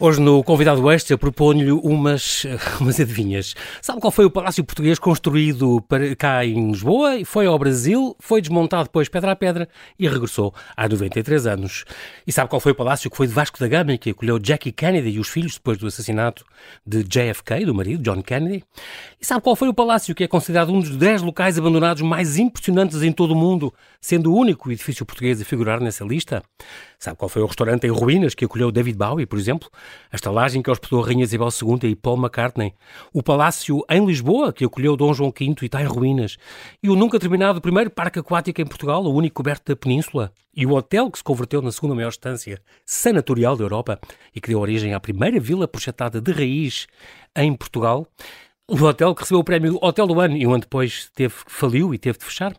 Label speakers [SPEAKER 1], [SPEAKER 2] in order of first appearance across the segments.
[SPEAKER 1] Hoje no Convidado Extra proponho-lhe umas, umas adivinhas. Sabe qual foi o palácio português construído para, cá em Lisboa? Foi ao Brasil, foi desmontado depois pedra a pedra e regressou há 93 anos. E sabe qual foi o palácio que foi de Vasco da Gama e que acolheu Jackie Kennedy e os filhos depois do assassinato de JFK, do marido, John Kennedy? E sabe qual foi o palácio que é considerado um dos 10 locais abandonados mais impressionantes em todo o mundo, sendo o único edifício português a figurar nessa lista? Sabe qual foi o restaurante em ruínas que acolheu David Bowie, por exemplo? A estalagem que hospedou a Rainha Isabel II e Paul McCartney? O palácio em Lisboa que acolheu Dom João V e está em ruínas? E o nunca terminado primeiro parque aquático em Portugal, o único coberto da península? E o hotel que se converteu na segunda maior estância sanatorial da Europa e que deu origem à primeira vila projetada de raiz em Portugal? O hotel que recebeu o prémio Hotel do Ano e um ano depois teve, faliu e teve de fechar?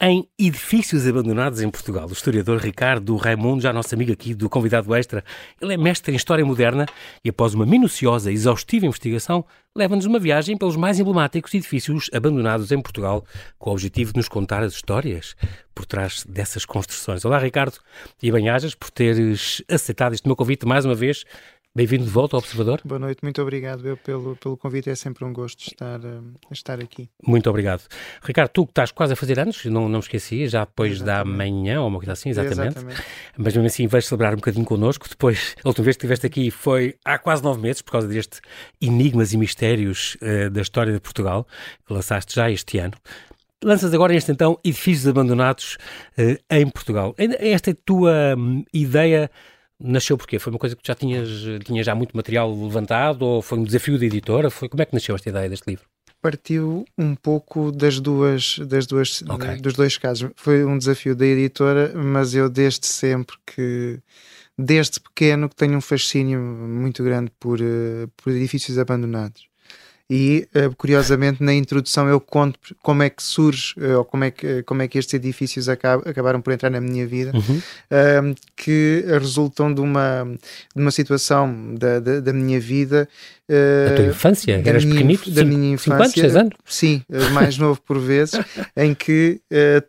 [SPEAKER 1] Em edifícios abandonados em Portugal. O historiador Ricardo Raimundo, já nosso amigo aqui do convidado extra, ele é mestre em História Moderna e após uma minuciosa e exaustiva investigação, leva-nos uma viagem pelos mais emblemáticos edifícios abandonados em Portugal, com o objetivo de nos contar as histórias por trás dessas construções. Olá Ricardo e bem-ajas por teres aceitado este meu convite mais uma vez Bem-vindo de volta ao Observador.
[SPEAKER 2] Boa noite, muito obrigado eu pelo, pelo convite, é sempre um gosto estar, uh, estar aqui.
[SPEAKER 1] Muito obrigado. Ricardo, tu que estás quase a fazer anos, não, não me esqueci, já depois exatamente. da manhã ou uma coisa assim, exatamente. exatamente. Mas mesmo assim vais celebrar um bocadinho connosco. Depois, a última vez que estiveste aqui foi há quase nove meses, por causa deste Enigmas e Mistérios uh, da História de Portugal, que lançaste já este ano. Lanças agora este então Edifícios Abandonados uh, em Portugal. Esta é a tua um, ideia Nasceu porquê? Foi uma coisa que já tinhas, tinhas já muito material levantado ou foi um desafio da editora? Foi, como é que nasceu esta ideia deste livro?
[SPEAKER 2] Partiu um pouco das duas, das duas okay. dos dois casos. Foi um desafio da editora, mas eu desde sempre que desde pequeno que tenho um fascínio muito grande por, uh, por edifícios abandonados e uh, curiosamente na introdução eu conto como é que surge uh, ou como é que, como é que estes edifícios acab acabaram por entrar na minha vida uhum. uh, que resultam de uma, de uma situação da, da, da minha vida
[SPEAKER 1] da tua infância?
[SPEAKER 2] Da
[SPEAKER 1] Eras
[SPEAKER 2] minha,
[SPEAKER 1] pequenito?
[SPEAKER 2] Da minha infância.
[SPEAKER 1] Cinco anos, seis anos?
[SPEAKER 2] Sim, mais novo por vezes, em que,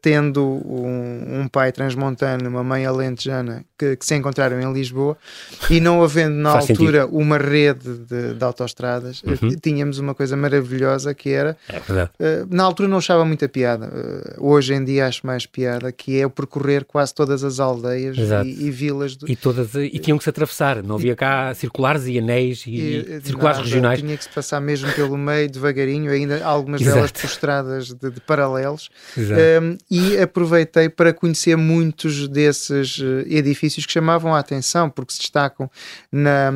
[SPEAKER 2] tendo um, um, pai transmontano, uma mãe alentejana, que, que, se encontraram em Lisboa, e não havendo na Faz altura sentido. uma rede de, de autoestradas, uhum. tínhamos uma coisa maravilhosa que era. É verdade. Uh, na altura não achava muita piada. Uh, hoje em dia acho mais piada, que é o percorrer quase todas as aldeias e, e, vilas.
[SPEAKER 1] Do... E, todas, e tinham que se atravessar. Não havia cá circulares e anéis e, e circulares nada, regionais.
[SPEAKER 2] Tinha que se passar mesmo pelo meio, devagarinho, ainda algumas Exato. delas por estradas de, de paralelos. Um, e aproveitei para conhecer muitos desses eh, edifícios que chamavam a atenção, porque se destacam na,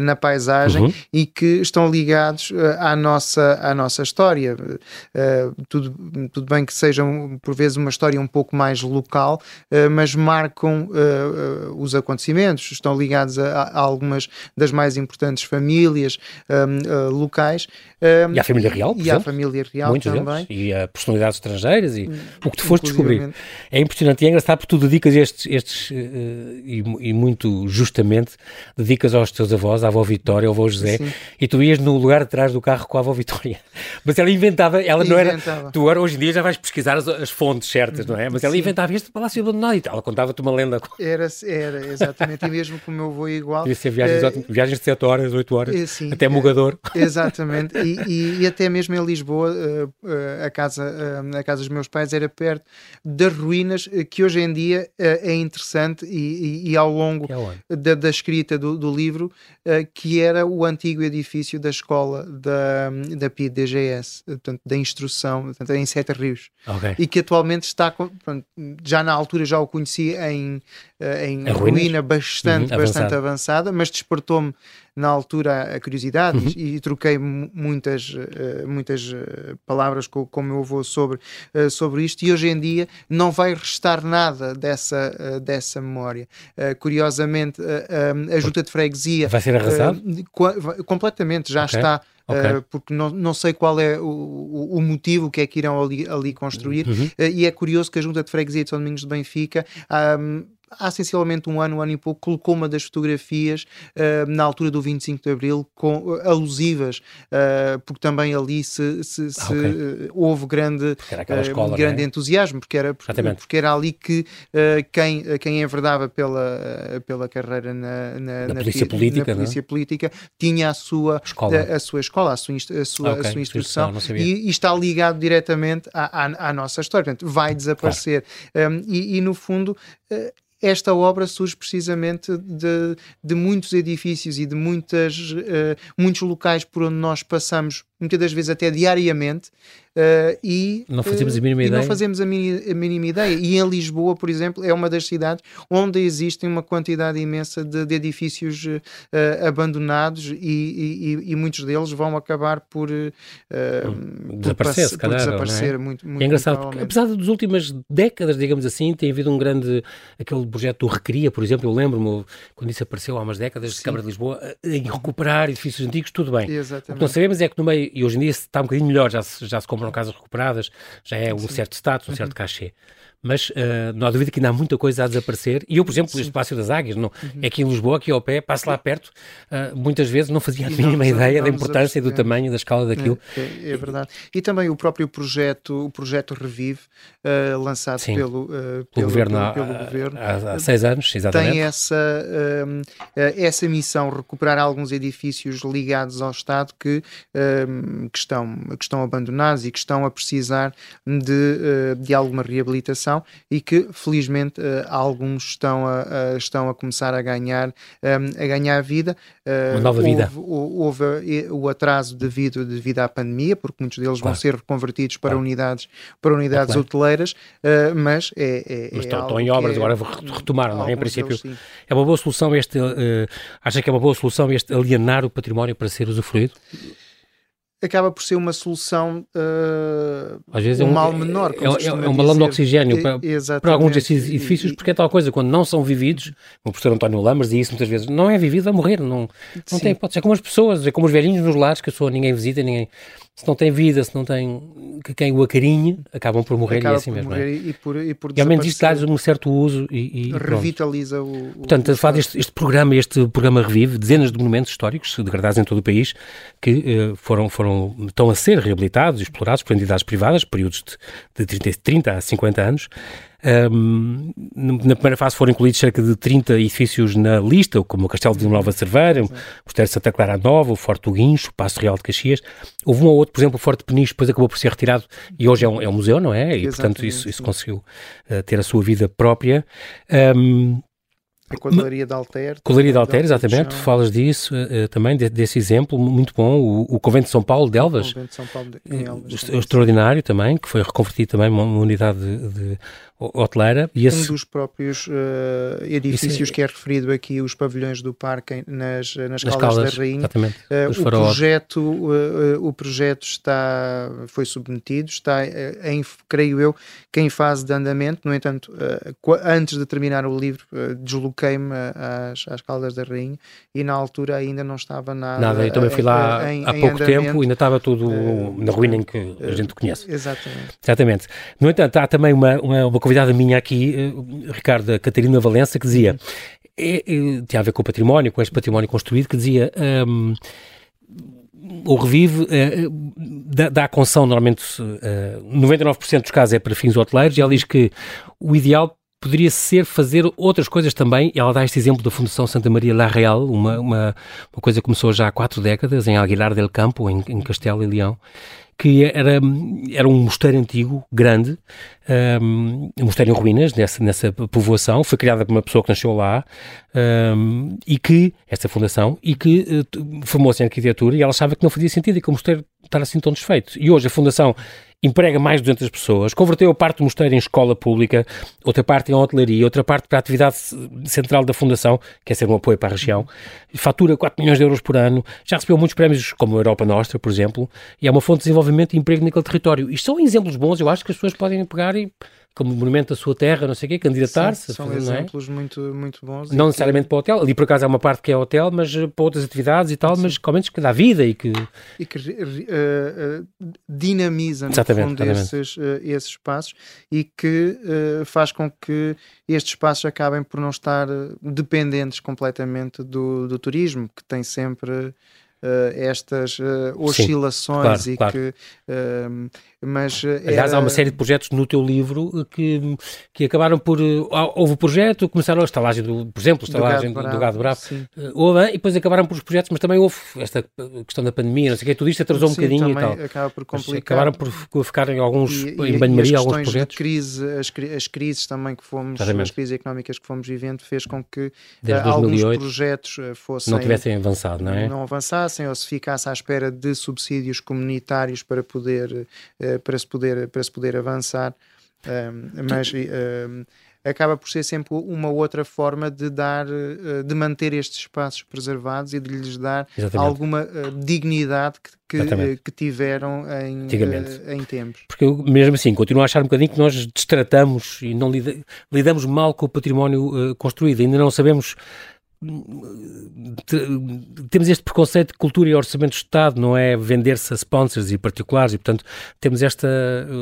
[SPEAKER 2] na paisagem uhum. e que estão ligados à nossa, à nossa história. Uh, tudo, tudo bem que seja por vezes uma história um pouco mais local, uh, mas marcam uh, os acontecimentos, estão ligados a, a, algumas das mais importantes famílias um, locais.
[SPEAKER 1] Um, e à família real,
[SPEAKER 2] E à família real Muitos também.
[SPEAKER 1] Deles, e a personalidades estrangeiras e o que tu foste descobrir. É impressionante e é engraçado porque tu dedicas estes, estes e, e, muito justamente, dedicas aos teus avós, à avó Vitória, ao avô José, Sim. e tu ias no lugar de trás do carro com a avó Vitória. Mas ela inventava, ela inventava. não era. Tu agora, hoje em dia, já vais pesquisar as, as fontes certas, não é? Mas ela Sim. inventava este palácio abandonado e ela contava-te uma lenda.
[SPEAKER 2] Era, era, exatamente. E mesmo com o meu avô igual.
[SPEAKER 1] Devia ser viagens, uh, viagens de 7 horas, 8 horas, uh, sim, até Mugador.
[SPEAKER 2] Uh, exatamente. E, e, e, até mesmo em Lisboa, a, casa, a casa dos meus pais era perto das ruínas, que hoje em dia é interessante e, e ao longo é da, da, escrita do, do livro, que era o antigo edifício da escola da, da PIDGS, portanto, da instrução, portanto, em Sete Rios. Okay. E que atualmente está, portanto, já na altura já o conheci em, eh, em ruína bastante, uhum, bastante avançada, mas despertou-me na altura a curiosidade uhum. e, e, troquei muitas, uh, muitas eh, palavras com, com o meu avô sobre, uh, sobre isto e hoje em dia não vai restar nada dessa, uh, dessa memória. curiosamente, a junta de freguesia
[SPEAKER 1] vai ser arrasado?
[SPEAKER 2] completamente, já okay. está Okay. Uh, porque não, não sei qual é o, o, motivo que é que irão ali, ali construir. Uhum. Uh, e é curioso que a Junta de Freguesia de São Domingos de Benfica um, há sensivelmente um ano, um ano e pouco, colocou uma das fotografias uh, na altura do 25 de Abril, com, uh, alusivas, uh, porque também ali se, se, se ah, okay. houve grande, escola, grande é? entusiasmo, porque era, porque era ali que quem, quem enverdava pela, pela carreira na, na,
[SPEAKER 1] na, na polícia, política,
[SPEAKER 2] na polícia política tinha a sua escola, a, a sua, escola, a sua, a sua, okay. a sua instrução e, e, está ligado diretamente à, à, à, nossa história. Portanto, vai desaparecer. Claro. Um, e, e, no fundo, esta obra surge precisamente de, de muitos edifícios e de muitas, uh, muitos locais por onde nós passamos, muitas das vezes até diariamente, Uh, e
[SPEAKER 1] não fazemos a mínima ideia.
[SPEAKER 2] Não fazemos a, mini, a, mínima ideia. E em Lisboa, por exemplo, é uma das cidades onde existem uma quantidade imensa de, de edifícios uh, abandonados e, e, e, muitos deles vão acabar por, uh,
[SPEAKER 1] desaparecer, por, calhar, desaparecer é? muito, muito, É engraçado, porque, apesar das últimas décadas, digamos assim, tem havido um grande, aquele projeto do Recria, por exemplo, eu lembro-me, quando isso apareceu há umas décadas, Sim. de Câmara de Lisboa, em recuperar edifícios antigos, tudo bem. Exatamente. O que não sabemos é que no meio, e hoje em dia está um bocadinho melhor, já se, já se compra foram casas recuperadas, já é um certo status, um certo uhum. cachê mas uh, não há dúvida que ainda há muita coisa a desaparecer. E eu, por exemplo, Sim. este Palácio das Águias, não, uhum. é aqui em Lisboa, aqui ao pé, passo lá perto, uh, muitas vezes não fazia a mínima ideia da importância e do tamanho, da escala daquilo.
[SPEAKER 2] É, é, é, verdade. E também o próprio projeto, o projeto Revive, uh, lançado pelo, pelo,
[SPEAKER 1] pelo, governo, há, pelo governo há, há, seis anos, exatamente.
[SPEAKER 2] Tem essa, essa missão, recuperar alguns edifícios ligados ao Estado que, que, estão, que estão abandonados e que estão a precisar de, de alguma reabilitação e que felizmente uh, alguns estão a, a, estão a começar a ganhar, ehm, a ganhar vida.
[SPEAKER 1] Uh, Uma nova vida.
[SPEAKER 2] Houve, houve, o atraso devido, devido à pandemia, porque muitos deles claro. vão ser reconvertidos para claro. unidades, para unidades claro. hoteleiras, uh, mas é, é,
[SPEAKER 1] mas é estão, estão em obras, é, agora retomaram, não é? Em princípio, deles, é uma boa solução este, acha que é uma boa solução este alienar o património para ser usufruído?
[SPEAKER 2] Acaba por ser uma solução uh, Às vezes um, é um mal menor.
[SPEAKER 1] É, é, é, um balão de oxigênio para, para, alguns desses edifícios, porque é tal coisa, quando não são vividos, o professor António Lamas e isso muitas vezes, não é vivido, a morrer, não, não tem hipótese. É como as pessoas, é como os velhinhos nos lares, que a pessoa ninguém visita, ninguém se não tem vida, se não tem que quem o acarinhe, acabam por morrer Acaba e é assim mesmo. É?
[SPEAKER 2] E por, e por
[SPEAKER 1] e ao menos isto dá-lhes um certo uso e, e
[SPEAKER 2] revitaliza o,
[SPEAKER 1] o. Portanto, falar deste este programa, este programa revive dezenas de monumentos históricos degradados em todo o país que uh, foram, foram, estão a ser reabilitados e explorados por entidades privadas, períodos de, de 30, 30 a 50 anos. Um, na primeira fase foram incluídos cerca de 30 edifícios na lista, como o Castelo de Nova Cerveira, o Mosteiro de Santa Clara Nova, o Forte do Guincho, o Passo Real de Caxias. Houve um ou outro, por exemplo, o Forte Peniche, depois acabou por ser retirado e hoje é um, é um museu, não é? E, Exatamente, portanto, isso, isso conseguiu uh, ter a sua vida própria. Um,
[SPEAKER 2] a Codelaria de Alter.
[SPEAKER 1] Codelaria de Alter, exatamente. Tu falas disso uh, também, de, desse exemplo, muito bom. O, o, Convento de São Paulo de Elvas. O Convento de São Paulo de, Elvas. extraordinário também, que foi reconvertido também uma, uma unidade de, de hoteleira.
[SPEAKER 2] E esse... Um dos próprios uh, edifícios é... que é referido aqui, os pavilhões do parque nas, nas, nas Caldas, da Rainha.
[SPEAKER 1] Exatamente. Uh,
[SPEAKER 2] o, projeto, uh, o projeto está, foi submetido, está em, creio eu, que em fase de andamento. No entanto, antes de terminar o livro, desloquei-me às, às Caldas da Rainha e na altura ainda não estava nada.
[SPEAKER 1] Nada, eu também fui lá em, há pouco tempo, ainda estava tudo na ruína em que a gente conhece.
[SPEAKER 2] Exatamente.
[SPEAKER 1] Exatamente. No entanto, há também uma, uma, uma convidada minha aqui, uh, Ricardo Catarina Valença, que dizia, é, é, tinha a ver com o património, com este património construído, que dizia... Um, o revive eh, dá, dá a concessão, normalmente uh, 99% dos casos é para fins hoteleiros, e ela diz que o ideal poderia ser fazer outras coisas também. Ela dá este exemplo da Fundação Santa Maria La Real, uma, uma, uma coisa que começou já há quatro décadas, em Aguilar del Campo, em, em Castelo e Leão, que era, era um mosteiro antigo, grande, um, um mosteiro em ruínas, nessa, nessa povoação, foi criada por uma pessoa que nasceu lá, um, e que, essa fundação, e que uh, formou-se em arquitetura, e ela achava que não fazia sentido e que o mosteiro estar assim tão desfeito. E hoje a fundação emprega mais de 200 pessoas, converteu a parte do mosteiro em escola pública, outra parte em hotelaria, outra parte para a atividade central da Fundação, que é ser um apoio para a região, fatura 4 milhões de euros por ano, já recebeu muitos prémios, como a Europa Nostra, por exemplo, e é uma fonte de desenvolvimento e emprego naquele território. Isto são exemplos bons, eu acho que as pessoas podem pegar e como monumento da sua terra, não sei o quê, candidatar-se.
[SPEAKER 2] São fazer, exemplos não é? muito, muito bons.
[SPEAKER 1] Não necessariamente que... para o hotel, ali por acaso há uma parte que é hotel, mas eh, para outras atividades e tal, sim. mas ao menos que dá vida e que...
[SPEAKER 2] E que uh, uh, dinamiza, no exatamente, fundo, esses, uh, esses espaços e que faz com que estes espaços acabem por não estar dependentes completamente do, do turismo, que tem sempre uh, estas uh, oscilações Sim, claro, e claro. que. Uh, mas
[SPEAKER 1] Aliás, era... há uma série de projetos no teu livro que, que acabaram por. houve o projeto, começaram a estalagem, do, por exemplo, a estalagem do, do Gado Bravo, houve, e depois acabaram por os projetos, mas também houve esta questão da pandemia, não sei o que, tudo isto atrasou
[SPEAKER 2] Sim,
[SPEAKER 1] um bocadinho e tal.
[SPEAKER 2] Acaba por complicar.
[SPEAKER 1] acabaram por ficar em alguns, e, em banho-maria, alguns projetos.
[SPEAKER 2] Crise, as, as crises também que fomos, Exatamente. as crises económicas que fomos vivendo, fez com que
[SPEAKER 1] Desde
[SPEAKER 2] alguns projetos fossem.
[SPEAKER 1] Não tivessem avançado, não é?
[SPEAKER 2] Não avançassem ou se ficasse à espera de subsídios comunitários para poder, uh, para se poder, para se poder avançar. mas acaba por ser sempre uma outra forma de dar, eh, de manter estes espaços preservados e de lhes dar Exatamente. alguma uh, dignidade que, que, que, tiveram em, uh, em tempos.
[SPEAKER 1] Porque eu, mesmo assim, continuo a achar um bocadinho que nós destratamos e não lida, lidamos mal com o património uh, construído, ainda não sabemos temos este preconceito de cultura e orçamento do Estado, não é vender-se a sponsors e particulares, e portanto temos esta.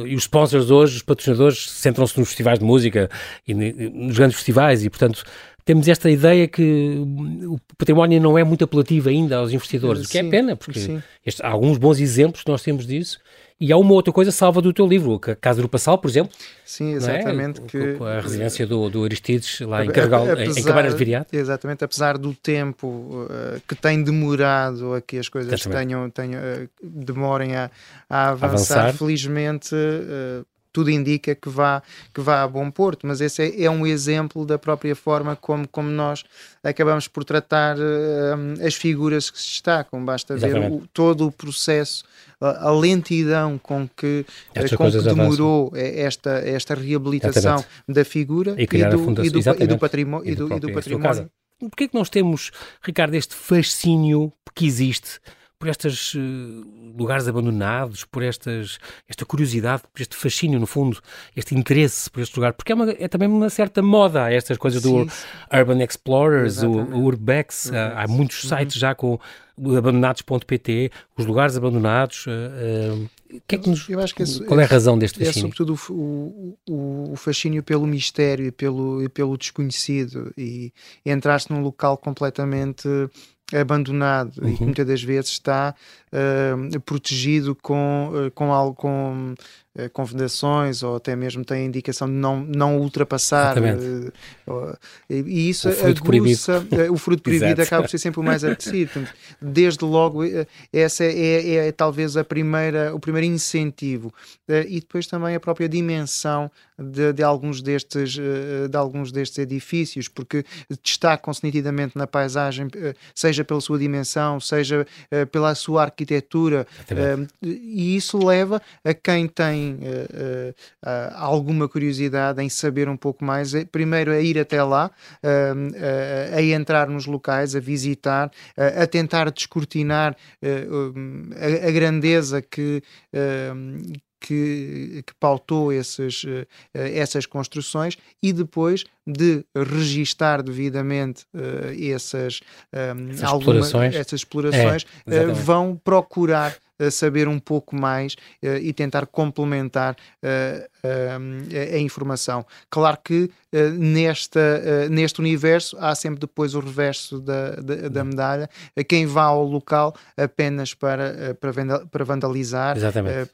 [SPEAKER 1] E os sponsors hoje, os patrocinadores, centram-se nos festivais de música e nos grandes festivais, e portanto temos esta ideia que o património não é muito apelativo ainda aos investidores, sim, o que é pena, porque este, há alguns bons exemplos que nós temos disso e há uma outra coisa salva do teu livro, a Casa do Passal, por exemplo.
[SPEAKER 2] Sim, é? exatamente. É?
[SPEAKER 1] Que, a residência do, do Aristides lá em Carregal, apesar, em Cabanas de Viriato.
[SPEAKER 2] Exatamente, apesar do tempo uh, que tem demorado a que as coisas tenham, tenham, uh, demorem a, a avançar, avançar, felizmente uh, tudo indica que vá, que vá a bom porto, mas esse é, é um exemplo da própria forma como, como nós acabamos por tratar uh, as figuras que se destacam. Basta Exatamente. ver o, todo o processo, a, a lentidão com que, uh, com que demorou avançam. esta, esta reabilitação Exatamente. da figura e, e, do, e, do, e, do, património. E do, e do património.
[SPEAKER 1] Porquê é que nós temos, Ricardo, este fascínio que existe por estes uh, lugares abandonados, por estas, esta curiosidade, por este fascínio, no fundo, este interesse por este lugar, porque é, uma, é também uma certa moda estas coisas Sim. do Urban Explorers, o, o, Urbex, Urbex. Há, há, muitos uhum. sites já com abandonados.pt, os lugares abandonados. Uh, uh, que é que nos, esse, qual é a razão deste
[SPEAKER 2] é fascínio? É sobretudo o, o, o, fascínio pelo mistério e pelo, e pelo desconhecido e entrar-se num local completamente abandonado uhum. e que uhum. muitas das vezes está uh, protegido com, uh, com algo com uh, convendações ou até mesmo tem a indicação de não, não ultrapassar uh, e isso
[SPEAKER 1] o fruto
[SPEAKER 2] proibido, o fruto proibido acaba por ser sempre o mais apetecido desde logo essa é, é, é, talvez a primeira o primeiro incentivo. E depois também a própria dimensão de, de, alguns destes de alguns destes edifícios porque destacam-se nitidamente na paisagem seja pela sua dimensão seja pela sua arquitetura. E isso leva a quem tem uh, uh, alguma curiosidade em saber um pouco mais, primeiro a ir até lá, a entrar nos locais, a visitar, a tentar descortinar a, a, grandeza que que, que pautou esses, uh, essas construções e depois de registar devidamente uh, essas,
[SPEAKER 1] um, essas alguma, explorações,
[SPEAKER 2] essas explorações é, uh, vão procurar saber um pouco mais uh, e tentar complementar uh, a informação. Claro que nesta, neste universo há sempre depois o reverso da, da, da, medalha, quem vá ao local apenas para, para, para vandalizar,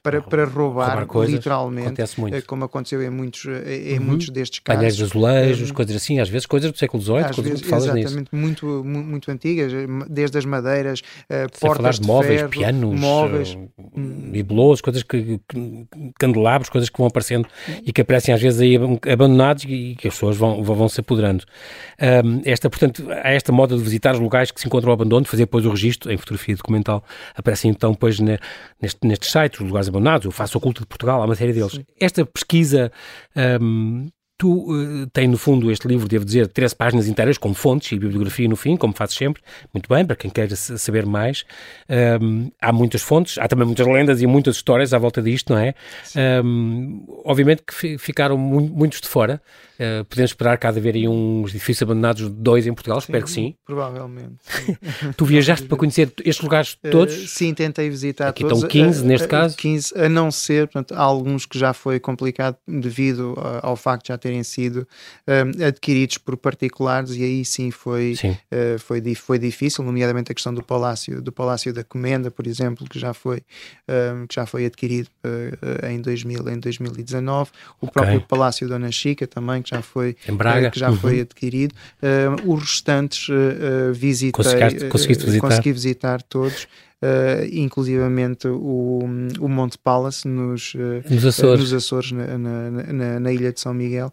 [SPEAKER 2] para, para roubar, roubar coisas, literalmente, como aconteceu em muitos, em uhum. muitos destes casos.
[SPEAKER 1] Painéis de azulejos, coisas assim, às vezes coisas do século XVIII, às vezes,
[SPEAKER 2] exatamente,
[SPEAKER 1] nisso.
[SPEAKER 2] muito, muito antigas, desde as madeiras, portas de,
[SPEAKER 1] de móveis,
[SPEAKER 2] ferro,
[SPEAKER 1] pianos, móveis, bibelots, coisas que, que, candelabros, coisas que vão aparecendo e que aparecem às vezes aí abandonados e que as pessoas vão, vão se apoderando. Um, esta, portanto, há esta moda de visitar os locais que se encontram ao abandono, de fazer depois o registro em fotografia documental, aparecem então depois ne, neste, nestes sites, os lugares abandonados, o Faço Oculto de Portugal, há uma série deles. Sim. Esta pesquisa um, Tu uh, tem no fundo este livro, devo dizer, 13 páginas inteiras com fontes e bibliografia no fim, como fazes sempre. Muito bem, para quem queira saber mais. Um, há muitas fontes, há também muitas lendas e muitas histórias à volta disto, não é? Um, obviamente que ficaram mu muitos de fora. Uh, podemos esperar que há de haver aí uns edifícios abandonados, dois em Portugal, sim, espero que sim.
[SPEAKER 2] Provavelmente.
[SPEAKER 1] tu viajaste para conhecer estes lugares todos? Uh,
[SPEAKER 2] sim, tentei visitar
[SPEAKER 1] Aqui
[SPEAKER 2] todos.
[SPEAKER 1] estão 15 uh, neste caso?
[SPEAKER 2] 15, a não ser, portanto, há alguns que já foi complicado devido ao facto de já terem sido adquiridos por particulares e aí sim foi, sim. foi, foi difícil, nomeadamente a questão do Palácio, do Palácio da Comenda, por exemplo, que já foi, que já foi adquirido em, 2000, em 2019. O okay. próprio Palácio Dona Chica também, que já foi,
[SPEAKER 1] em Braga.
[SPEAKER 2] que já uhum. foi adquirido. os restantes visitei, consegui visitar todos. Uh, inclusivamente o, o Monte Palace nos, uh,
[SPEAKER 1] nos Açores,
[SPEAKER 2] uh, nos Açores na, na, na, na, ilha de São Miguel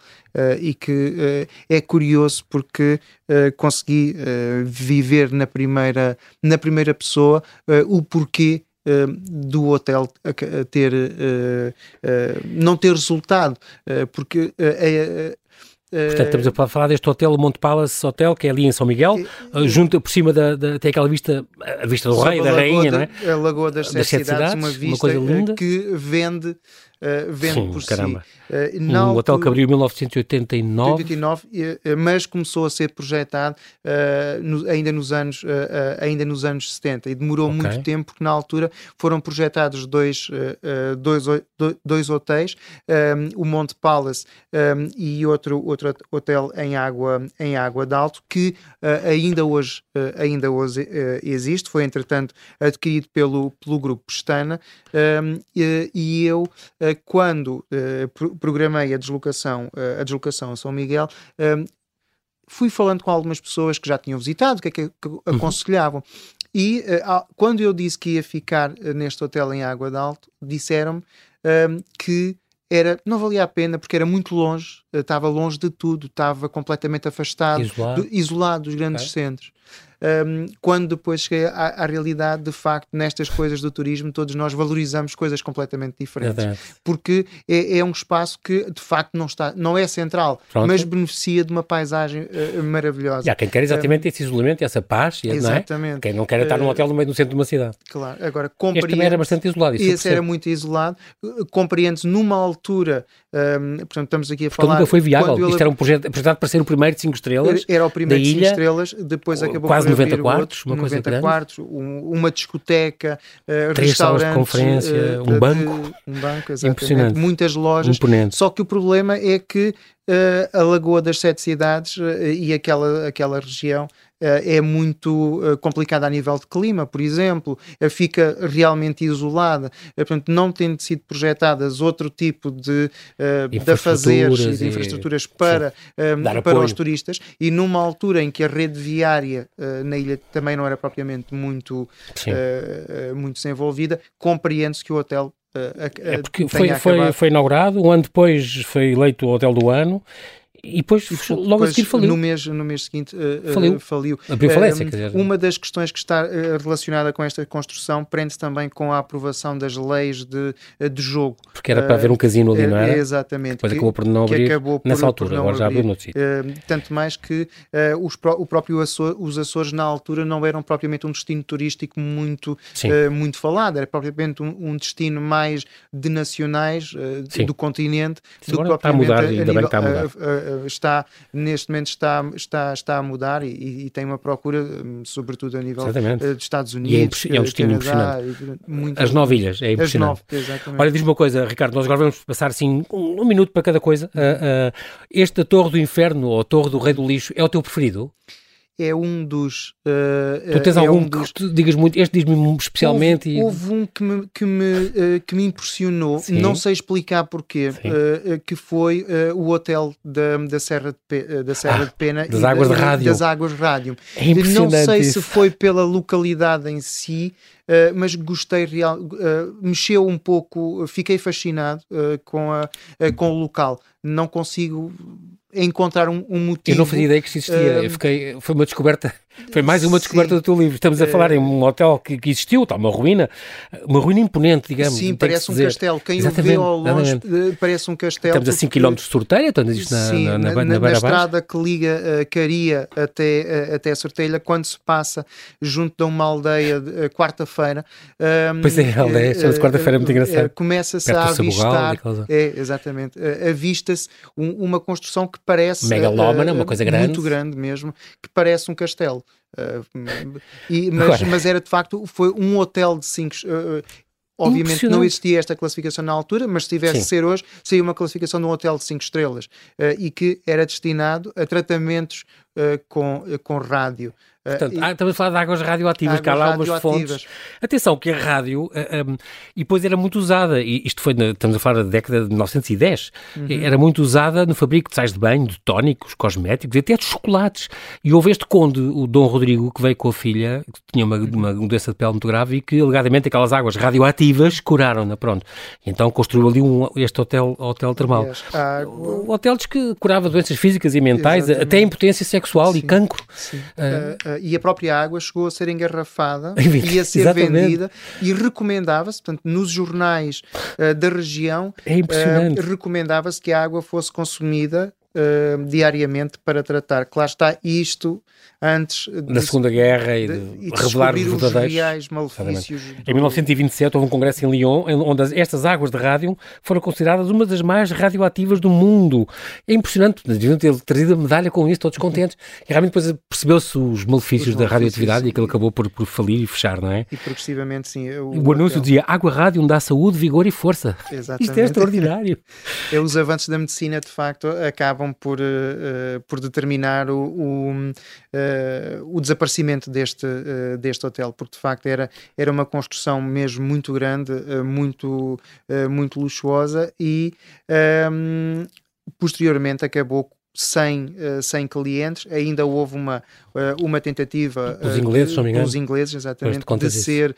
[SPEAKER 2] e que é curioso porque consegui viver na primeira, na primeira pessoa o porquê do hotel ter não ter resultado porque
[SPEAKER 1] Portanto, estamos a falar deste hotel, o Monte Palace Hotel, que é ali em São Miguel, e, junto por cima da, da, tem aquela vista, a vista do rei, da rainha,
[SPEAKER 2] da,
[SPEAKER 1] não é?
[SPEAKER 2] A Lagoa das, das Sete Cidades, cidades, uma vista uma coisa linda. que vende uh, vende Sim, por
[SPEAKER 1] caramba.
[SPEAKER 2] si.
[SPEAKER 1] Uh, um altura, hotel que abriu em 1989.
[SPEAKER 2] 89, uh, mas começou a ser projetado uh, no, ainda, nos anos, ainda nos anos 70 e demorou okay. muito tempo porque na altura foram projetados dois, dois, dois hotéis, um, o Monte Palace um, e outro, outro hotel em água, em água de alto que ainda hoje, ainda hoje existe, foi entretanto adquirido pelo, pelo grupo Pestana um, e eu quando uh, programei a deslocação, uh, a deslocação a São Miguel, um, fui falando com algumas pessoas que já tinham visitado, que é que, uhum. aconselhavam. Uhum. E quando eu disse que ia ficar neste hotel em Água de Alto, disseram-me um, que era, não valia a pena porque era muito longe, estava longe de tudo, estava completamente afastado,
[SPEAKER 1] isolado,
[SPEAKER 2] do, isolado dos grandes okay. centros um, quando depois cheguei à, à, realidade, de facto, nestas coisas do turismo, todos nós valorizamos coisas completamente diferentes. É porque é, é, um espaço que, de facto, não, está, não é central, Pronto. mas beneficia de uma paisagem uh, maravilhosa.
[SPEAKER 1] E há quem quer exatamente esse isolamento, essa paz,
[SPEAKER 2] exatamente.
[SPEAKER 1] Não é? Quem não quer estar num hotel no meio do centro de uma cidade.
[SPEAKER 2] Claro, agora
[SPEAKER 1] compreende. Este também era bastante isolado. Isso
[SPEAKER 2] esse era muito isolado. Compreende-se numa altura, um, portanto, estamos aqui a falar.
[SPEAKER 1] Porque nunca foi viável. Isto era um projeto projetado para ser o primeiro de 5 estrelas.
[SPEAKER 2] Era o primeiro de 5 estrelas, depois acabou
[SPEAKER 1] quase 90 quartos,
[SPEAKER 2] uma 90 coisa quartos, um, uma discoteca, uh,
[SPEAKER 1] três salas de conferência, uh, um banco,
[SPEAKER 2] um banco, impressionante, muitas lojas.
[SPEAKER 1] Imponente.
[SPEAKER 2] Só que o problema é que uh, a Lagoa das Sete Cidades e aquela, aquela região eh, é muito eh, complicada a nível de clima, por exemplo, eh, fica realmente isolada, portanto, não tendo sido projetadas outro tipo de, de afazeres e de infraestruturas e, para, um, para os turistas, e numa altura em que a rede viária na ilha também não era propriamente muito, muito desenvolvida, compreende-se que o hotel
[SPEAKER 1] é porque foi, foi, foi inaugurado, um ano depois foi eleito o Hotel do Ano e depois, e logo a seguir faliu.
[SPEAKER 2] No mês, no mês seguinte uh,
[SPEAKER 1] faliu.
[SPEAKER 2] faliu.
[SPEAKER 1] Abriu falência, um, quer dizer.
[SPEAKER 2] Uma das questões que está uh, relacionada com esta construção prende-se também com a aprovação das leis de, de jogo.
[SPEAKER 1] Porque era para haver um casino ali, não era?
[SPEAKER 2] Exatamente.
[SPEAKER 1] Depois que, acabou por não abrir por, nessa altura, agora já abriu no sítio.
[SPEAKER 2] tanto mais que os, o próprio Açor, os Açores na altura não eram propriamente um destino turístico muito, muito falado, era propriamente um, um destino mais de nacionais do continente
[SPEAKER 1] do que propriamente está a mudar, a, ainda bem que está a mudar
[SPEAKER 2] está neste momento está, está, está a mudar e, e tem uma procura, hum, sobretudo a nível Exatamente. Eh, dos Estados Unidos,
[SPEAKER 1] e é, é um destino Canadá, impressionante. As nove ilhas, é impressionante.
[SPEAKER 2] Nove,
[SPEAKER 1] Olha, diz-me uma coisa, Ricardo, nós agora vamos passar assim um, um minuto para cada coisa. Uh, uh, este Torre do Inferno ou Torre do Rei do Lixo é o teu preferido?
[SPEAKER 2] É um dos. Uh,
[SPEAKER 1] tu tens
[SPEAKER 2] é
[SPEAKER 1] algum
[SPEAKER 2] um dos...
[SPEAKER 1] que digas muito? Este diz-me especialmente.
[SPEAKER 2] Houve,
[SPEAKER 1] e...
[SPEAKER 2] houve, um que me, que me, uh, que me impressionou, Sim. não sei explicar porquê, uh, que foi o hotel da, da Serra, de, Pe da Serra ah, de Pena
[SPEAKER 1] das águas
[SPEAKER 2] da,
[SPEAKER 1] de rádio.
[SPEAKER 2] Das águas de rádio.
[SPEAKER 1] É
[SPEAKER 2] não sei
[SPEAKER 1] isso.
[SPEAKER 2] se foi pela localidade em si. Mas gostei real, mexeu um pouco, fiquei fascinado com, a, com o local. Não consigo encontrar um, um, motivo.
[SPEAKER 1] Eu não fazia ideia que isso existia. Eu fiquei, foi uma descoberta Foi mais uma descoberta Sim. do teu livro. Estamos a eh, falar em um hotel que, que existiu, está uma ruína, uma ruína imponente, digamos.
[SPEAKER 2] Sim, parece um dizer. castelo. Quem exatamente, o vê ao longe exatamente. Eh, parece um castelo.
[SPEAKER 1] Estamos a 5 km de Sorteira, então isto na,
[SPEAKER 2] Sim,
[SPEAKER 1] na,
[SPEAKER 2] na, na, na, na estrada que liga uh, Caria até, uh, até Sortelha, quando se passa junto de uma aldeia uh, quarta-feira.
[SPEAKER 1] Um, pois é, a aldeia, chama-se quarta-feira, é muito engraçado.
[SPEAKER 2] Começa-se a avistar. É, exatamente. Avista-se um, uma construção que parece.
[SPEAKER 1] Megalómana, uma coisa grande.
[SPEAKER 2] Muito grande mesmo, que parece um castelo. Uh, e, mas, mas, era de facto foi um hotel de cinco uh, Obviamente não existia esta classificação na altura, mas se tivesse de ser hoje, seria uma classificação de um hotel de 5 estrelas uh, e que era destinado a tratamentos uh, com, uh, com rádio.
[SPEAKER 1] Portanto, e, estamos a falar de águas radioativas, águas que há lá algumas fontes. Atenção, que a rádio, eh, um, e depois era muito usada, e isto foi, na, estamos a falar da década de 1910, uhum. era muito usada no fabrico de sais de banho, de tónicos, cosméticos e até de chocolates. E houve este conde, o Dom Rodrigo, que veio com a filha, que tinha uma, uhum. uma doença de pele muito grave e que, alegadamente, aquelas águas radioativas curaram-na, pronto. Então construiu ali um, este hotel, hotel termal. O hotel diz que curava doenças físicas e mentais, Exatamente. até impotência sexual Sim. e cancro.
[SPEAKER 2] Sim. Uh, uh, e a própria água chegou a ser engarrafada e a ser Exatamente. vendida e recomendava-se, portanto, nos jornais da região,
[SPEAKER 1] é
[SPEAKER 2] recomendava-se que a água fosse consumida uh, diariamente para tratar. Claro está isto antes
[SPEAKER 1] da Segunda Guerra e de, de, de revelar os verdadeiros reais
[SPEAKER 2] malefícios.
[SPEAKER 1] Do... Em 1927 houve um congresso em Lyon onde estas águas de rádio foram consideradas uma das mais radioativas do mundo. É impressionante, deviam ter trazido a medalha com isso, todos contentes. E realmente depois percebeu-se os malefícios os da radioatividade e aquilo acabou por, por falir e fechar, não é?
[SPEAKER 2] E progressivamente, sim.
[SPEAKER 1] O, o anúncio dizia água rádio dá saúde, vigor e força. Exatamente. Isto é extraordinário.
[SPEAKER 2] é, os avanços da medicina, de facto, acabam por, uh, por determinar o, o uh, o desaparecimento deste, uh, deste hotel, porque de facto era, era uma construção mesmo muito grande, muito, muito luxuosa e um, ehm, posteriormente acabou sem, sem clientes, ainda houve uma, uma tentativa
[SPEAKER 1] dos ingleses,
[SPEAKER 2] uh, dos ingleses exatamente, de ser,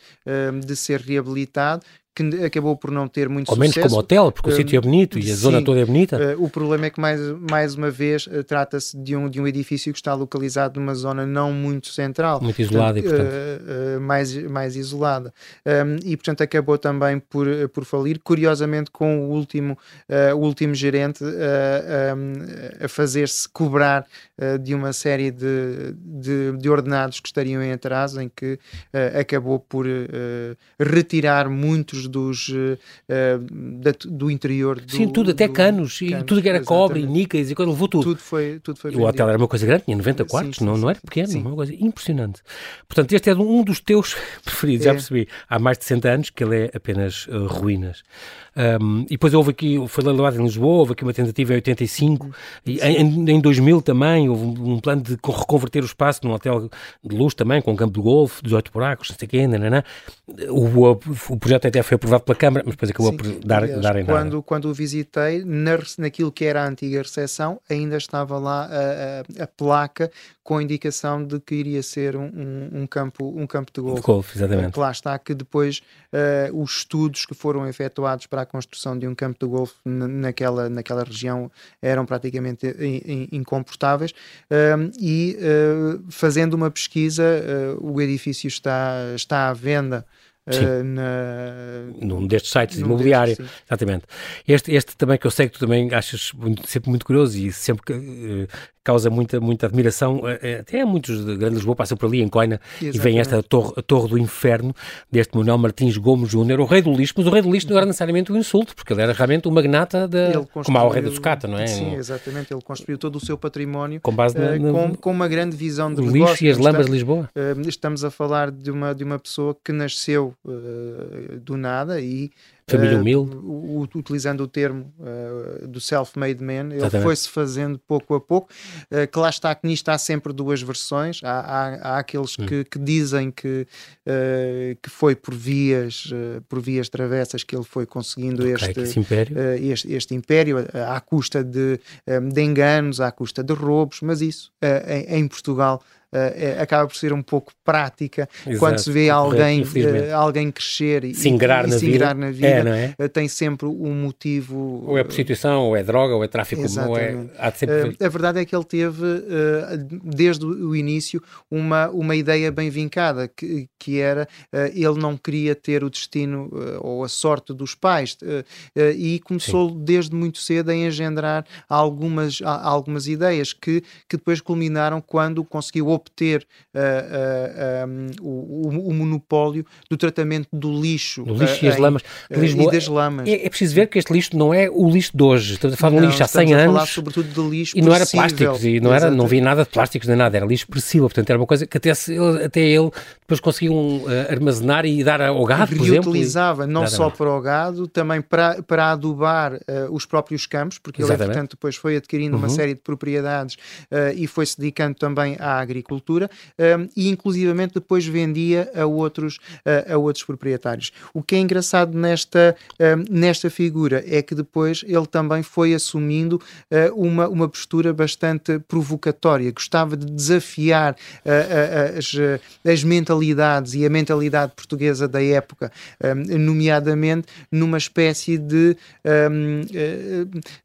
[SPEAKER 2] de ser reabilitado, que acabou por não ter muito
[SPEAKER 1] Ao
[SPEAKER 2] sucesso.
[SPEAKER 1] menos como hotel, porque o sítio é bonito e a sim, zona toda é bonita.
[SPEAKER 2] Uh, o problema é que, mais, mais uma vez, uh, trata-se de um, de um edifício que está localizado numa zona não muito central.
[SPEAKER 1] Muito isolada portanto, e,
[SPEAKER 2] portanto... Uh, mais, mais isolada. Um, e, portanto, acabou também por, por falir. Curiosamente, com o último, o último gerente um, a fazer-se cobrar de uma série de, de, de, ordenados que estariam em atraso, em que acabou por retirar muitos dos, uh, da, do interior do,
[SPEAKER 1] Sim, tudo, até canos, canos, e tudo que era cobre e níqueis e quando levou tudo.
[SPEAKER 2] Tudo foi, tudo foi
[SPEAKER 1] O hotel era uma coisa grande, tinha 90 quartos, sim, sim, não, não era pequeno, uma coisa impressionante. Portanto, este é um dos teus preferidos, é. já percebi. Há mais de 60 anos que ele é apenas uh, ruínas. Um, e depois houve aqui, foi leiloado em Lisboa, houve aqui uma tentativa em 85, e em, em 2000 também houve um, plano de reconverter o espaço num hotel de luz também, com um campo de golfe, 18 buracos, não sei o quê, nananã. O, o, o projeto até foi aprovado pela Câmara, mas depois acabou Sim, por dar, aliás, dar em
[SPEAKER 2] quando,
[SPEAKER 1] nada.
[SPEAKER 2] Quando o visitei, na, naquilo que era a antiga recepção, ainda estava lá a, a, a placa com a indicação de que iria ser um, um, um campo, um campo de golfe. De
[SPEAKER 1] golfe, exatamente.
[SPEAKER 2] Uh, lá está que depois uh, os estudos que foram efetuados para a construção de um campo de golfe naquela, naquela região eram praticamente incomportáveis uh, e fazendo uma pesquisa o edifício está, está à venda Uh, na...
[SPEAKER 1] num destes sites de imobiliário. Destes, Exatamente. Este, este também que eu sei que tu também achas muito, sempre muito curioso e sempre que, uh, causa muita, muita admiração. Eh, até muitos de Grande Lisboa passam por ali em Coina Exatamente. e vem esta torre, a Torre do Inferno deste Manuel Martins Gomes Júnior, o rei do lixo, mas o rei do lixo não era necessariamente um insulto, porque ele era realmente o magnata da. Como há o rei da sucata, não é?
[SPEAKER 2] Sim, exatamente. Ele construiu todo o seu património
[SPEAKER 1] com, base na,
[SPEAKER 2] uh, com, com, uma grande visão de
[SPEAKER 1] o lixo e as lambas de Lisboa.
[SPEAKER 2] Estamos a falar de uma, de uma pessoa que nasceu do nada e
[SPEAKER 1] Família eh, humilde.
[SPEAKER 2] Utilizando o termo uh, do self-made man, ele foi-se fazendo pouco a pouco. Que lá está que nisto há sempre duas versões. Há, há, há aqueles hum. que, que, dizem que, que foi por vias, por vias travessas que ele foi conseguindo okay, este,
[SPEAKER 1] este, império,
[SPEAKER 2] este, este, império à custa de, de enganos, à custa de roubos, mas isso em, em Portugal é, acaba por ser um pouco prática Exato, quando se vê alguém, alguém crescer e
[SPEAKER 1] se ingrar, e, na, vida.
[SPEAKER 2] na vida, é, é? tem sempre um motivo.
[SPEAKER 1] Ou é prostituição, ou é droga, ou é tráfico, ou é.
[SPEAKER 2] Sempre... a verdade é que ele teve, desde o início, uma, uma ideia bem vincada, que, que era ele não queria ter o destino ou a sorte dos pais e começou Sim. desde muito cedo a engendrar algumas, algumas ideias que, que depois culminaram quando conseguiu obter uh, uh, um, o, o, monopólio do tratamento do lixo.
[SPEAKER 1] Do lixo e as lamas.
[SPEAKER 2] De Lisboa. E das lamas.
[SPEAKER 1] É, é, preciso ver que este lixo não é o lixo de hoje. Estamos a falar de um lixo há 100 anos. falar
[SPEAKER 2] sobretudo de lixo
[SPEAKER 1] E não era plásticos, e não, era, não havia nada de plásticos nem nada, era lixo possível. Portanto, era uma coisa que até, até ele depois conseguiam uh, armazenar e dar ao gado, por exemplo.
[SPEAKER 2] Reutilizava não só para o gado, também para, para adubar uh, os próprios campos, porque Exatamente. ele, portanto, depois foi adquirindo uhum. uma série de propriedades uh, e foi se dedicando também à agricultura e inclusivamente depois vendia a outros, a outros proprietários. O que é engraçado nesta, nesta figura é que depois ele também foi assumindo uh, uma, uma postura bastante provocatória, gostava de desafiar as, as mentalidades e a mentalidade portuguesa da época, nomeadamente numa espécie de,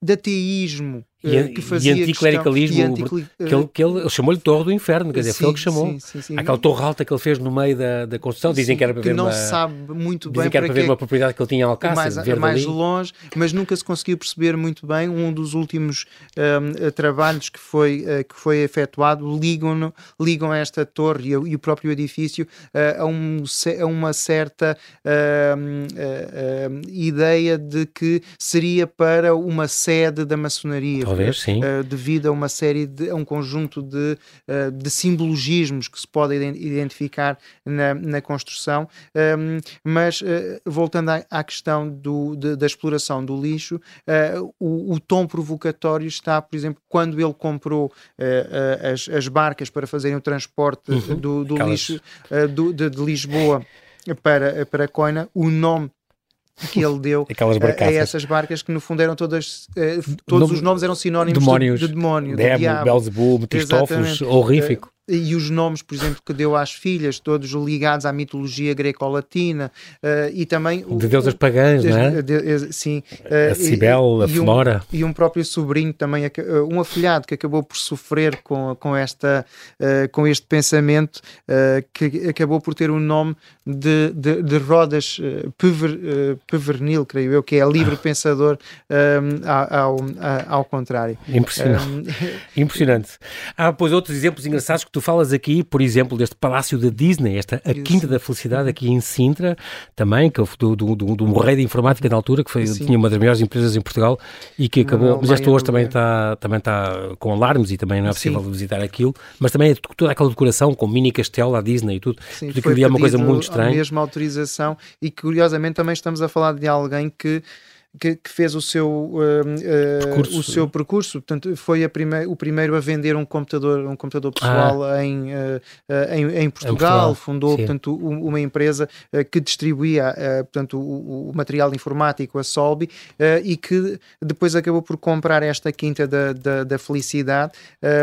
[SPEAKER 2] de ateísmo
[SPEAKER 1] e, eh, que fazia e anticlericalismo, questão, e que ele, que ele, ele chamou-lhe Torre do Inferno, quer dizer, sim, foi ele que chamou. Sim, sim, sim. Aquela torre alta que ele fez no meio da, da construção, dizem que era para
[SPEAKER 2] que
[SPEAKER 1] ver
[SPEAKER 2] não
[SPEAKER 1] uma,
[SPEAKER 2] sabe muito
[SPEAKER 1] bem que era para ver uma propriedade que ele tinha em Alcácer,
[SPEAKER 2] mais, mais ali. longe, mas nunca se conseguiu perceber muito bem. Um dos últimos um, trabalhos que foi, uh, que foi efetuado ligam, ligam esta torre e, e o próprio edifício uh, a, um, a, uma certa uh, ideia de que seria para uma sede da maçonaria.
[SPEAKER 1] Talvez, sim. Uh,
[SPEAKER 2] devido a uma série de a um conjunto de, uh, de simbologismos que se podem identificar na, na construção. Um, mas voltando à, à questão do, de, da exploração do lixo, o, o, tom provocatório está, por exemplo, quando ele comprou as, as barcas para fazerem o transporte uhum. do, do lixo do, de, de Lisboa para, para Coina, o nome que ele deu a, a, essas barcas que no fundo eram todas uh, todos os nomes eram sinónimos
[SPEAKER 1] demónios,
[SPEAKER 2] de, de demónio,
[SPEAKER 1] Demo, de Metistófeles, horrífico.
[SPEAKER 2] Uh, e os nomes, por exemplo, que deu às filhas, todos ligados à mitologia greco-latina uh, e também...
[SPEAKER 1] De deusas pagãs, não é?
[SPEAKER 2] De, de, sim.
[SPEAKER 1] a Cibel, a Flora.
[SPEAKER 2] Um, e um próprio sobrinho também, um afilhado que acabou por sofrer com, com, esta, com este pensamento, que acabou por ter o um nome de, de, de Rodas Pever, Pevernil, creio eu, que é livre pensador um, ao, ao, ao, contrário.
[SPEAKER 1] Impressionante. Impressionante. Há, pois, outros exemplos engraçados que tu falas aqui, por exemplo, deste Palácio da Disney, esta a Quinta da Felicidade aqui em Sintra, também, que do, do, do, do rei da informática na altura, que foi, tinha uma das melhores empresas em Portugal e que acabou, não, mas esta hoje também está, também está com alarmes e também não é possível Sim. visitar aquilo, mas também é toda aquela decoração com mini castelo à Disney e tudo, Sim, tudo aquilo é uma coisa muito estranha. a
[SPEAKER 2] mesma autorização e curiosamente também estamos a falar de alguém que que, que, fez o seu, uh, uh, o seu percurso. Portanto, foi prime o primeiro a vender um computador, um computador pessoal ah. em, uh, em, em, Portugal. Portugal. Fundou, portanto, uma empresa que distribuía portanto, o, o, material informático, a Solbi, e que depois acabou por comprar esta Quinta da, da, da Felicidade,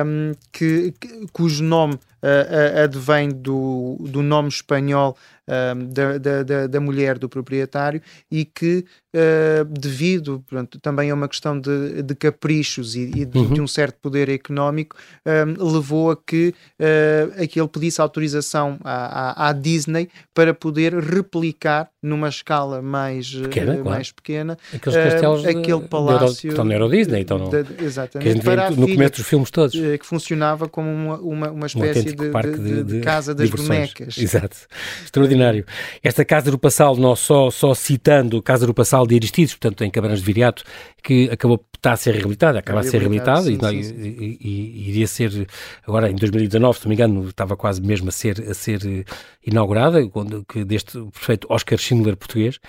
[SPEAKER 2] um, que, que, cujo nome uh, advém do, do nome espanhol um, da, da, da, mulher do proprietário e que, uh, devido pronto, também a uma questão de, de caprichos e, e de, uhum. de, um certo poder económico, um, levou a que, uh, a que ele pedisse autorização à, à, à, Disney para poder replicar numa escala mais
[SPEAKER 1] pequena,
[SPEAKER 2] uh, mais pequena
[SPEAKER 1] Aqueles castelos
[SPEAKER 2] aquele palácio
[SPEAKER 1] que estão na Euro Disney, então,
[SPEAKER 2] de, exatamente,
[SPEAKER 1] que a gente vê no começo dos filmes todos.
[SPEAKER 2] que funcionava como uma, uma, uma espécie de, de, de, de, casa das bonecas.
[SPEAKER 1] Exato. Extraordinário. Esta Casa do Passal, nós só, só citando Casa do Passal de Aristides, portanto, em Cabrões de Viriato, que acabou está a ser reabilitada, acaba a ser reabilitada e, e, e, iria ser agora em 2019, se não me engano, estava quase mesmo a ser, a ser inaugurada, quando, que deste perfeito Oscar Schindler português.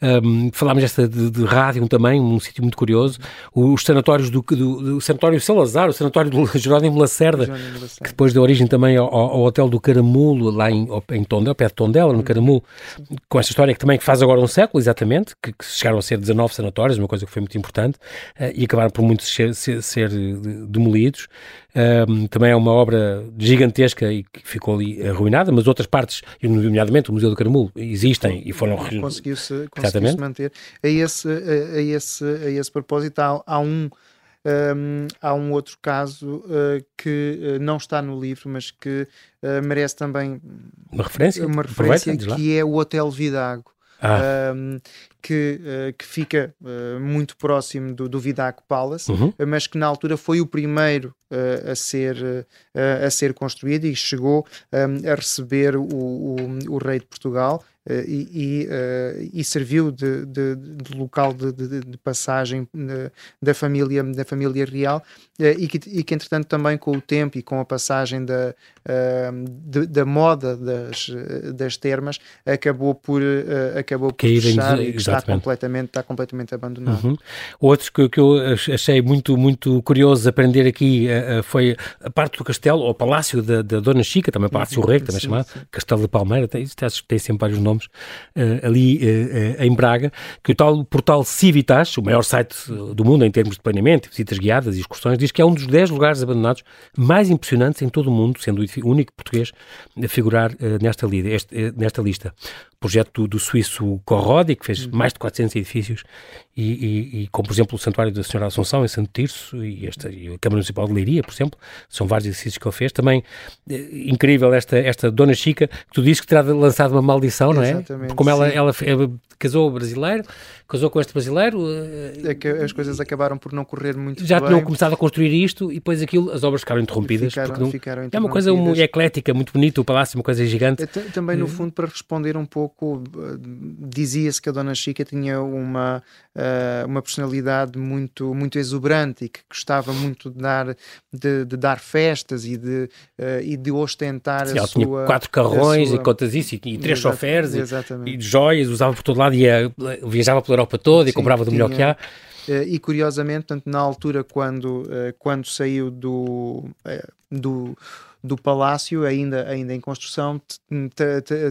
[SPEAKER 1] Um, falámos desta de, de rádio também, um sítio muito curioso. Os sanatórios do, do, do Sanatório Salazar, o Sanatório do Jerónimo Lacerda, Lacerda, que depois deu origem também também ao, ao Hotel do Caramulo, lá em, em Tondela, perto de Tondela, no Caramulo, com esta história que também faz agora um século, exatamente, que, que chegaram a ser 19 sanatórios, uma coisa que foi muito importante, uh, e acabaram por muitos ser, ser, ser demolidos. Um, também é uma obra gigantesca e que ficou ali arruinada, mas outras partes, nomeadamente o Museu do Caramulo, existem e foram
[SPEAKER 2] conseguiu-se conseguiu manter. A esse, a, a, esse, a esse propósito, há, há um. Um, há um outro caso uh, que uh, não está no livro, mas que uh, merece também
[SPEAKER 1] uma referência,
[SPEAKER 2] uma referência que é o Hotel Vidago. Ah. Um, que, uh, que fica uh, muito próximo do, do Vidac Palace, uhum. mas que na altura foi o primeiro uh, a, ser, a ser construído e chegou um, a receber o, o, o, rei de Portugal. E, e, e, serviu de, de, de local de, de, passagem da família da família real e que, e que entretanto também com o tempo e com a passagem da, da moda das, das termas acabou por acabou por fechar e está completamente, está completamente abandonado. Uhum.
[SPEAKER 1] Outro que, que eu achei muito, muito curioso aprender aqui foi a parte do castelo, ou palácio da, da Dona Chica, também Palácio uhum, Rei, também sim, chamado sim. Castelo de Palmeira, tem, tem sempre vários nomes, uh, ali uh, em Braga, que o tal portal Civitas, o maior site do mundo em termos de planeamento, visitas guiadas e excursões, diz que é um dos 10 lugares abandonados mais impressionantes em todo o mundo, sendo o único português a figurar nesta, nesta lista projeto do, do suíço Corrodi, que fez uhum. mais de 400 edifícios, e, e, e, como, por exemplo, o Santuário da Senhora Assunção, em Santo Tirso, e, esta, e a Câmara Municipal de Leiria, por exemplo, são vários exercícios que ele fez. Também, eh, incrível, esta, esta Dona Chica, que tu dizes que terá lançado uma maldição, não é? Exatamente. Como ela, ela, ela casou brasileiro, casou com este brasileiro.
[SPEAKER 2] Eh, é que as coisas acabaram por não correr muito
[SPEAKER 1] já
[SPEAKER 2] bem.
[SPEAKER 1] tinham começado a construir isto e depois aquilo, as obras ficaram interrompidas.
[SPEAKER 2] Ficaram,
[SPEAKER 1] não,
[SPEAKER 2] ficaram
[SPEAKER 1] é uma coisa muito eclética, muito bonita, o palácio é uma coisa gigante.
[SPEAKER 2] Também, no fundo, para responder um pouco, eh, dizia-se que a Dona Chica tinha uma, uh, uma personalidade muito, muito exuberante e que gostava muito de dar, de, de dar festas e de, uh, e de ostentar Sim, a ela
[SPEAKER 1] sua... tinha quatro carrões sua... e contas isso, e, e três Exato, chofés e, e, joias, usava por todo lado, ia, viajava pela Europa toda e comprava do tinha... melhor que há.
[SPEAKER 2] Uh, e curiosamente, tanto na altura quando, uh, quando saiu do, uh, do do palácio, ainda, ainda em construção,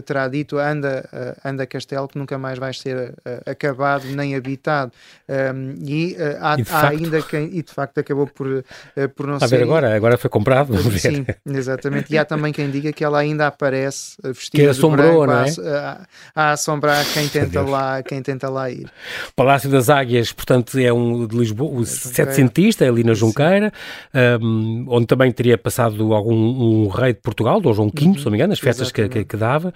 [SPEAKER 2] terá dito anda, eh, anda Castelo que nunca mais vai ser eh, acabado nem habitado. Um, e, uh, há, e há ainda quem, e de facto acabou por, por não
[SPEAKER 1] Está
[SPEAKER 2] ser.
[SPEAKER 1] a ver agora, agora foi comprado.
[SPEAKER 2] Sim, exatamente. E há também quem diga que ela ainda aparece vestida
[SPEAKER 1] que assombrou, não é?
[SPEAKER 2] a, a, a assombrar quem tenta, lá, quem tenta lá ir.
[SPEAKER 1] Palácio das Águias, portanto, é um de Lisboa, o setecentista, ali na Junqueira, um, onde também teria passado algum um rei de Portugal, do João V, uhum, se não me engano, as festas que, que, que, dava.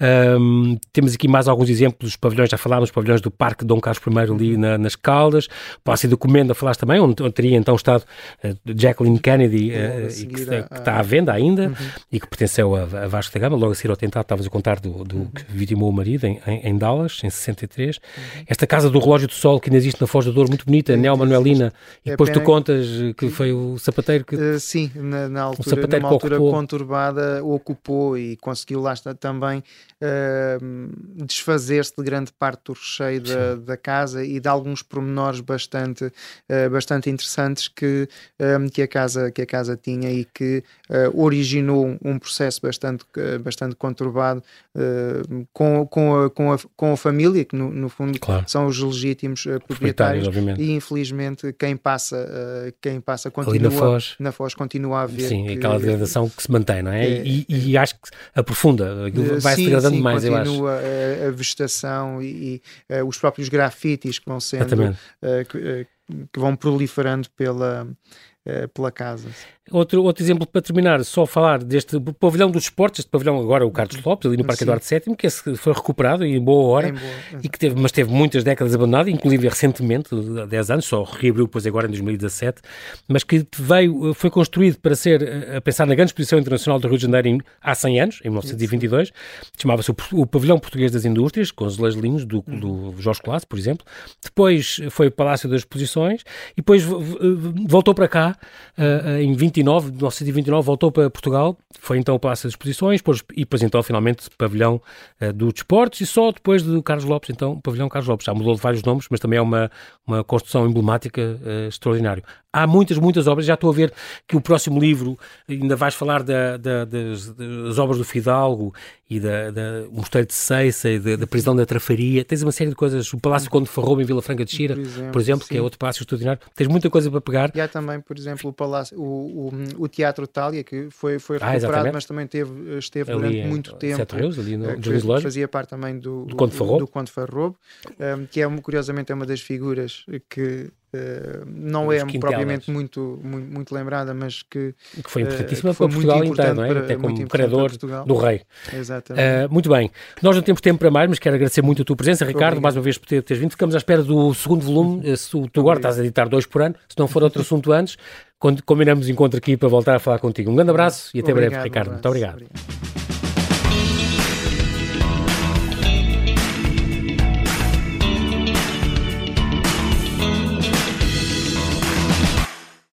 [SPEAKER 1] Um, temos aqui mais alguns exemplos, pavilhões, já falámos, pavilhões do Parque Dom Carlos I ali na, nas Caldas, Palácio do Comenda, falaste também, onde, onde teria então estado uh, Jacqueline Kennedy, uh, que, que, está à venda ainda, uhum. e que pertenceu a, a Vasco da Gama, logo a seguir ao atentado, estavas a contar do, do uhum. que vitimou o marido em, em, em Dallas, em 63. Uhum. Esta casa do relógio do sol que ainda existe na Foz do Douro, muito bonita, Neo Manuelina, e é depois tu contas que foi o sapateiro que...
[SPEAKER 2] Uh, sim, na, na altura, o sapateiro numa altura conturbada ocupou e conseguiu lá também uh, desfazer-se de grande parte do recheio da, da, casa e de alguns pormenores bastante, uh, bastante interessantes que, um, que, a casa, que a casa tinha e que uh, originou um processo bastante, bastante conturbado com, com, a, com, a, com a família, que no, no fundo claro. são os legítimos proprietários, proprietários e infelizmente quem passa, quem passa continua,
[SPEAKER 1] na Foz.
[SPEAKER 2] na Foz continua a ver
[SPEAKER 1] Sim, que, aquela degradação que se mantém, não é? é e, e, acho que aprofunda, vai se degradando sim, mais,
[SPEAKER 2] eu acho. A, a vegetação e, e uh, os próprios grafites que vão sendo, uh, que, uh, que, vão proliferando pela, pela casa.
[SPEAKER 1] Outro, outro exemplo para terminar, só falar deste pavilhão dos esportes, este pavilhão agora o Carlos Lopes, ali no Parque Sim. Eduardo VII, que esse foi recuperado em boa hora, em boa, e que teve, mas teve muitas décadas abandonado, inclusive recentemente, há 10 anos, só reabriu depois agora em 2017, mas que veio, foi construído para ser, eh, a pensar na grande exposição internacional do Rio de Janeiro há 100 anos, em 1922, chamava-se o, o, Pavilhão Português das Indústrias, com os linhos do, do Jorge Colasso, por exemplo, depois foi o Palácio das Exposições, e depois voltou para cá uh, em 20 29, 1929, voltou para Portugal, foi então o Palácio das Exposições, depois, e depois então finalmente pavilhão uh, do Desportos, e só depois de Carlos Lopes, então pavilhão Carlos Lopes. Já mudou de vários nomes, mas também é uma, uma construção emblemática uh, extraordinária. Há muitas, muitas obras, já estou a ver que o próximo livro ainda vais falar da, da, das, das, obras do Fidalgo e da, da Mosteiro de Seiça e da, da, prisão da Trafaria. Tens uma série de coisas, o Palácio Conde Farrobo em Vila Franca de Xira, por exemplo, por exemplo que é outro palácio extraordinário. Tens muita coisa para pegar.
[SPEAKER 2] E há também, por exemplo, o, palácio, o, o, o Teatro Tália, que foi, foi ah, recuperado, ah, mas também teve, esteve ali durante muito tempo.
[SPEAKER 1] Sete Reus, ali no,
[SPEAKER 2] eh, que fazia parte também do, do Conde Farrobo, do Farrobo um, eh, que é curiosamente é uma das figuras que Uh, não é propriamente muito, muito, muito, lembrada, mas que,
[SPEAKER 1] que foi importantíssima uh, para Portugal inteiro, não é? Para, Até como criador do rei.
[SPEAKER 2] Exatamente.
[SPEAKER 1] Uh, muito bem. Nós não temos tempo para mais, mas quero agradecer muito a tua presença, Ricardo, Obrigado. mais uma vez por ter, teres vindo. Ficamos à espera do segundo volume. Se tu agora estás a editar dois por ano, se não for outro assunto antes, combinamos encontro aqui para voltar a falar contigo. Um grande abraço e até
[SPEAKER 2] Obrigado,
[SPEAKER 1] breve, Ricardo.
[SPEAKER 2] Um
[SPEAKER 1] muito obrigado.
[SPEAKER 2] obrigado.